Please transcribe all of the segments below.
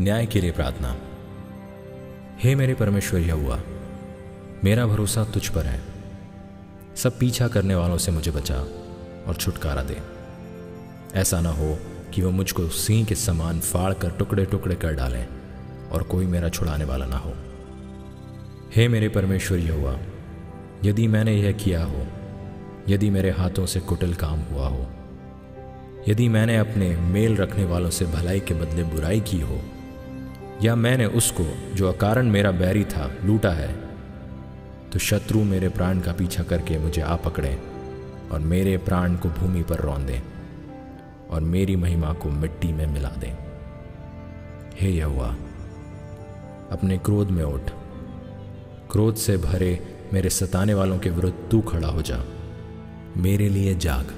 न्याय के लिए प्रार्थना। हे मेरे परमेश्वर यहुआ मेरा भरोसा तुझ पर है। सब पीछा करने वालों से मुझे बचा और छुटकारा दे। ऐसा ना हो कि वह मुझको सिंह के समान फाड़ कर टुकड़े टुकड़े कर डालें और कोई मेरा छुड़ाने वाला ना हो। हे मेरे परमेश्वर यहुआ यदि मैंने यह किया हो, यदि मेरे हाथों से कुटिल काम हुआ हो, यदि मैंने अपने मेल रखने वालों से भलाई के बदले बुराई की हो या मैंने उसको, जो अकारण मेरा बैरी था, लूटा है तो शत्रु मेरे प्राण का पीछा करके मुझे आ पकड़े और मेरे प्राण को भूमि पर रौन दें और मेरी महिमा को मिट्टी में मिला दें। हे यहुआ अपने क्रोध में उठ। क्रोध से भरे मेरे सताने वालों के विरुद्ध तू खड़ा हो जा। मेरे लिए जाग।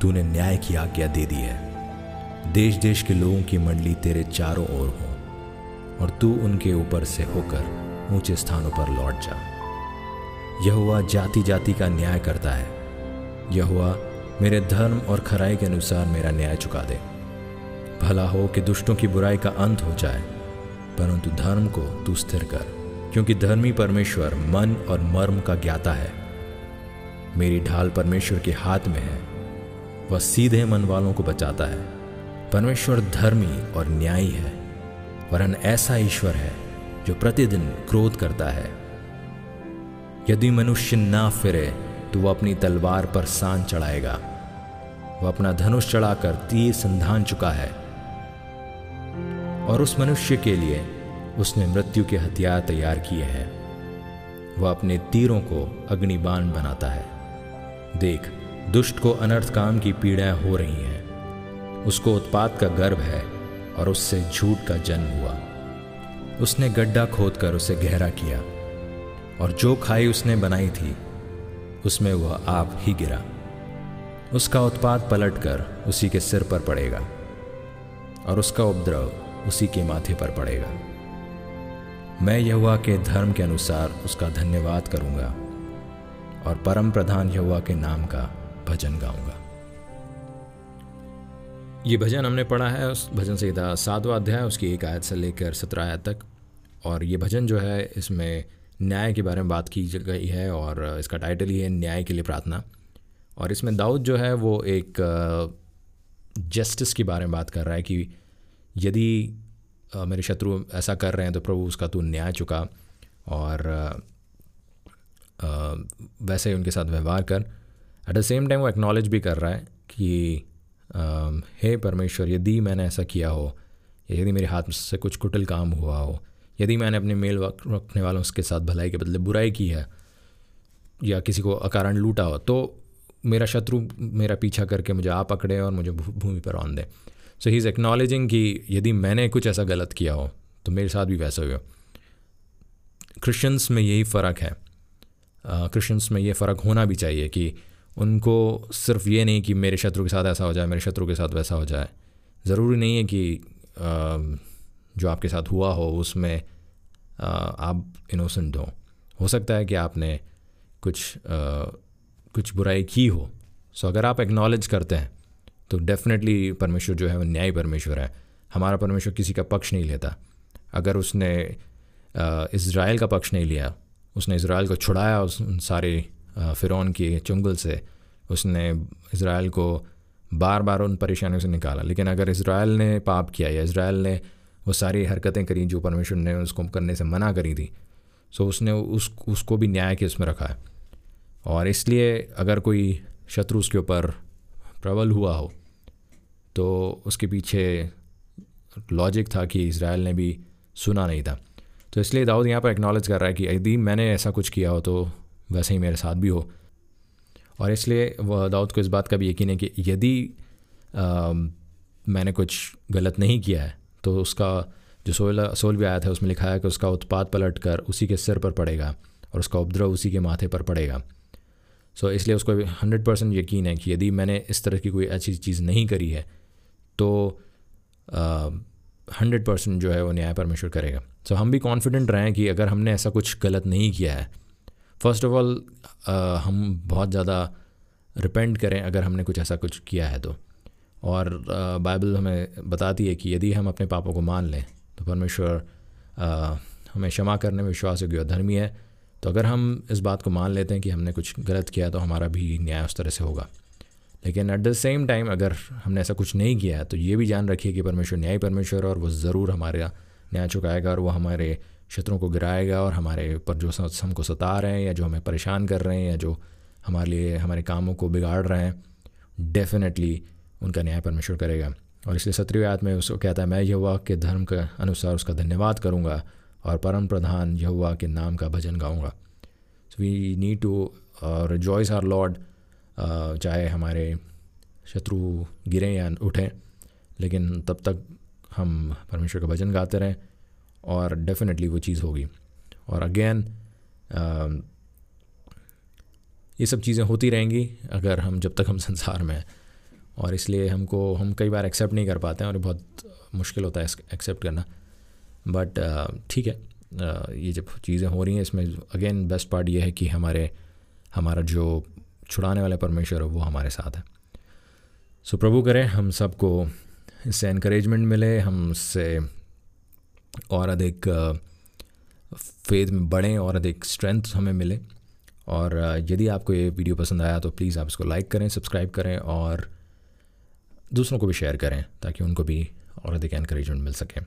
तूने न्याय की आज्ञा दे दी है। देश देश के लोगों की मंडली तेरे चारों ओर हो। और तू उनके ऊपर से होकर ऊँचे स्थानों पर लौट जा। यह जाति जाति का न्याय करता है। यह मेरे धर्म और खराई के अनुसार मेरा न्याय चुका दे। भला हो कि दुष्टों की बुराई का अंत हो जाए, परंतु धर्म को तू स्थिर कर, क्योंकि धर्मी परमेश्वर मन और मर्म का ज्ञाता है। मेरी ढाल परमेश्वर के हाथ में है, वह सीधे मन वालों को बचाता है। परमेश्वर धर्मी और न्यायी है। वरन ऐसा ईश्वर है, जो प्रतिदिन क्रोध करता है। यदि मनुष्य ना फिरे तो वह अपनी तलवार पर सान चढ़ाएगा। वह अपना धनुष चढ़ाकर तीर संधान चुका है। और उस मनुष्य के लिए उसने मृत्यु के हथियार तैयार किए हैं। वह अपने तीरों को अग्निबाण बनाता है। देख, दुष्ट को अनर्थ काम की पीड़ाएँ हो रही हैं। उसको उत्पात का गर्भ है। और उससे झूठ का जन्म हुआ। उसने गड्ढा खोदकर उसे गहरा किया और जो खाई उसने बनाई थी, उसमें वह आप ही गिरा। उसका उत्पाद पलटकर उसी के सिर पर पड़ेगा और उसका उपद्रव उसी के माथे पर पड़ेगा। मैं यहुआ के धर्म के अनुसार उसका धन्यवाद करूँगा और परम प्रधान यहुआ के नाम का भजन गाऊँगा। ये भजन हमने पढ़ा है, उस भजन संहिता सातवा अध्याय, उसकी एक आयत से लेकर सत्रह आयत तक। और ये भजन जो है, इसमें न्याय के बारे में बात की गई है और इसका टाइटल ही है न्याय के लिए प्रार्थना। और इसमें दाऊद जो है, वो एक जस्टिस के बारे में बात कर रहा है कि यदि मेरे शत्रु ऐसा कर रहे हैं तो प्रभु उसका तू न्याय चुका और वैसे ही उनके साथ व्यवहार कर। एट द सेम टाइम वो एक्नॉलेज भी कर रहा है कि हे परमेश्वर, यदि मैंने ऐसा किया हो, यदि मेरे हाथ से कुछ कुटिल काम हुआ हो, यदि मैंने अपने मेल रखने वालों उसके साथ भलाई के बदले बुराई की है, या किसी को अकारण लूटा हो तो मेरा शत्रु मेरा पीछा करके मुझे आ पकड़े और मुझे भूमि पर आन दे सो ही इज़ एक्नॉलेजिंग कि यदि मैंने कुछ ऐसा गलत किया हो तो मेरे साथ भी वैसा हो क्रिश्चियंस में यही फ़र्क है। क्रिश्चियंस में ये फ़र्क होना भी चाहिए कि उनको सिर्फ़ ये नहीं कि मेरे शत्रु के साथ ऐसा हो जाए, मेरे शत्रु के साथ वैसा हो जाए। ज़रूरी नहीं है कि जो आपके साथ हुआ हो, उसमें आप इनोसेंट हो। हो सकता है कि आपने कुछ कुछ बुराई की हो। सो अगर आप एक्नॉलेज करते हैं तो डेफिनेटली परमेश्वर जो है, वो न्याय परमेश्वर है। हमारा परमेश्वर किसी का पक्ष नहीं लेता। अगर उसने इसराइल का पक्ष नहीं लिया, उसने इसराइल को छुड़ाया, उस सारे फ़िरौन के चुंगल से उसने इसराइल को बार बार उन परेशानियों से निकाला। लेकिन अगर इसराइल ने पाप किया या इसराइल ने वो सारी हरकतें करी जो परमेश्वर ने उसको करने से मना करी थी सो उसने उस, उसको भी न्याय के उसमें रखा है। और इसलिए अगर कोई शत्रु उसके ऊपर प्रबल हुआ हो तो उसके पीछे लॉजिक था कि इसराइल ने भी सुना नहीं था। तो इसलिए दाऊद यहाँ पर एक्नॉलेज कर रहा है कि यदि मैंने ऐसा कुछ किया हो तो वैसे ही मेरे साथ भी हो। और इसलिए वह दाऊद को इस बात का भी यकीन है कि यदि मैंने कुछ गलत नहीं किया है तो उसका जो सोलह सोल भी आया था उसमें लिखा है कि उसका उत्पाद पलट कर उसी के सिर पर पड़ेगा और उसका उपद्रव उसी के माथे पर पड़ेगा। सो so, इसलिए उसको हंड्रेड परसेंट यकीन है कि यदि मैंने इस तरह की कोई अच्छी चीज़ नहीं करी है तो हंड्रेड परसेंट जो है वो न्याय परमेश्वर करेगा। सो so, हम भी कॉन्फिडेंट रहें कि अगर हमने ऐसा कुछ गलत नहीं किया है फ़र्स्ट ऑफ़ ऑल हम बहुत ज़्यादा रिपेंड करें अगर हमने कुछ ऐसा कुछ किया है तो। और बाइबल हमें बताती है कि यदि हम अपने पापों को मान लें तो परमेश्वर हमें क्षमा करने में विश्वास योग्य धर्मी है। तो अगर हम इस बात को मान लेते हैं कि हमने कुछ गलत किया तो हमारा भी न्याय उस तरह से होगा। लेकिन एट द सेम टाइम अगर हमने ऐसा कुछ नहीं किया है तो ये भी जान रखिए कि परमेश्वर न्याय परमेश्वर और वो ज़रूर हमारे न्याय चुकाएगा और वो हमारे शत्रुओं को गिराएगा और हमारे ऊपर जो हमको सता रहे हैं या जो हमें परेशान कर रहे हैं या जो हमारे लिए, हमारे कामों को बिगाड़ रहे हैं डेफिनेटली उनका न्याय परमेश्वर करेगा। और इसलिए सत्रहवीं आयत में उसको कहता है, मैं यहुआ के धर्म के अनुसार उसका धन्यवाद करूँगा और परम प्रधान यहुआ के नाम का भजन गाऊँगा। So we need to rejoice our lord चाहे हमारे शत्रु गिरें या उठें, लेकिन तब तक हम परमेश्वर का भजन गाते रहें। और डेफिनेटली वो चीज़ होगी। और अगेन ये सब चीज़ें होती रहेंगी अगर हम जब तक हम संसार में हैं। और इसलिए हमको, हम कई बार एक्सेप्ट नहीं कर पाते हैं और बहुत मुश्किल होता है एक्सेप्ट करना। बट ठीक है ये जब चीज़ें हो रही हैं, इसमें अगेन बेस्ट पार्ट ये है कि हमारे, हमारा जो छुड़ाने वाला परमेश्वर है, वो हमारे साथ है। सो प्रभु करें, हम सबको इससे इनक्रेजमेंट मिले, हमसे और अधिक फेथ में बढ़ें और अधिक स्ट्रेंथ हमें मिले। और यदि आपको ये वीडियो पसंद आया तो प्लीज़ आप इसको लाइक करें सब्सक्राइब करें और दूसरों को भी शेयर करें ताकि उनको भी और अधिक इनक्रेजमेंट मिल सके।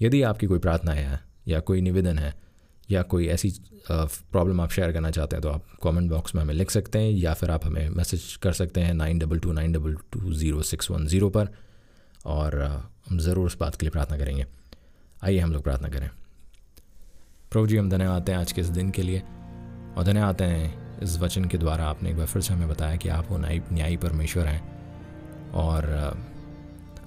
यदि आपकी कोई प्रार्थनाएँ है या कोई निवेदन है या कोई ऐसी प्रॉब्लम आप शेयर करना चाहते हैं तो आप कमेंट बॉक्स में हमें लिख सकते हैं या फिर आप हमें मैसेज कर सकते हैं nine double two nine double two zero six one zero पर और हम ज़रूर उस बात के लिए प्रार्थना करेंगे। आइए हम लोग प्रार्थना करें। प्रभु जी, हम धन्यवाद हैं आज के इस दिन के लिए और धन्यवाद हैं इस वचन के द्वारा आपने एक बार फिर से हमें बताया कि आप वो न्यायी न्यायी परमेश्वर हैं और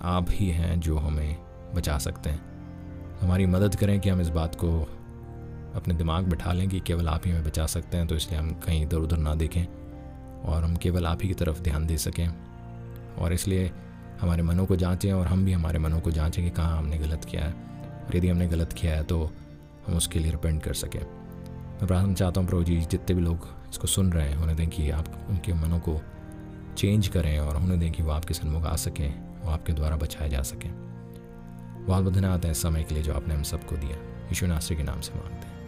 आप ही हैं जो हमें बचा सकते हैं। हमारी मदद करें कि हम इस बात को अपने दिमाग बिठा लें कि केवल आप ही हमें बचा सकते हैं तो इसलिए हम कहीं इधर उधर ना देखें और हम केवल आप ही की तरफ़ ध्यान दे सकें और इसलिए हमारे मनों को जांचें और हम भी हमारे मनों को जांचें कि कहाँ हमने गलत किया है। यदि हमने गलत किया है तो हम उसके लिए रिपेंट कर सकें। मैं प्रार्थना चाहता हूँ प्रभु जी, जितने भी लोग इसको सुन रहे हैं, उन्हें दें कि आप उनके मनों को चेंज करें और उन्हें दें कि वो आपके सन्मुख आ सकें, वो आपके द्वारा बचाए जा सकें। बहुत बहुत धन्यवाद है समय के लिए जो आपने हम सबको दिया। यीशु के नाम से मांगते हैं।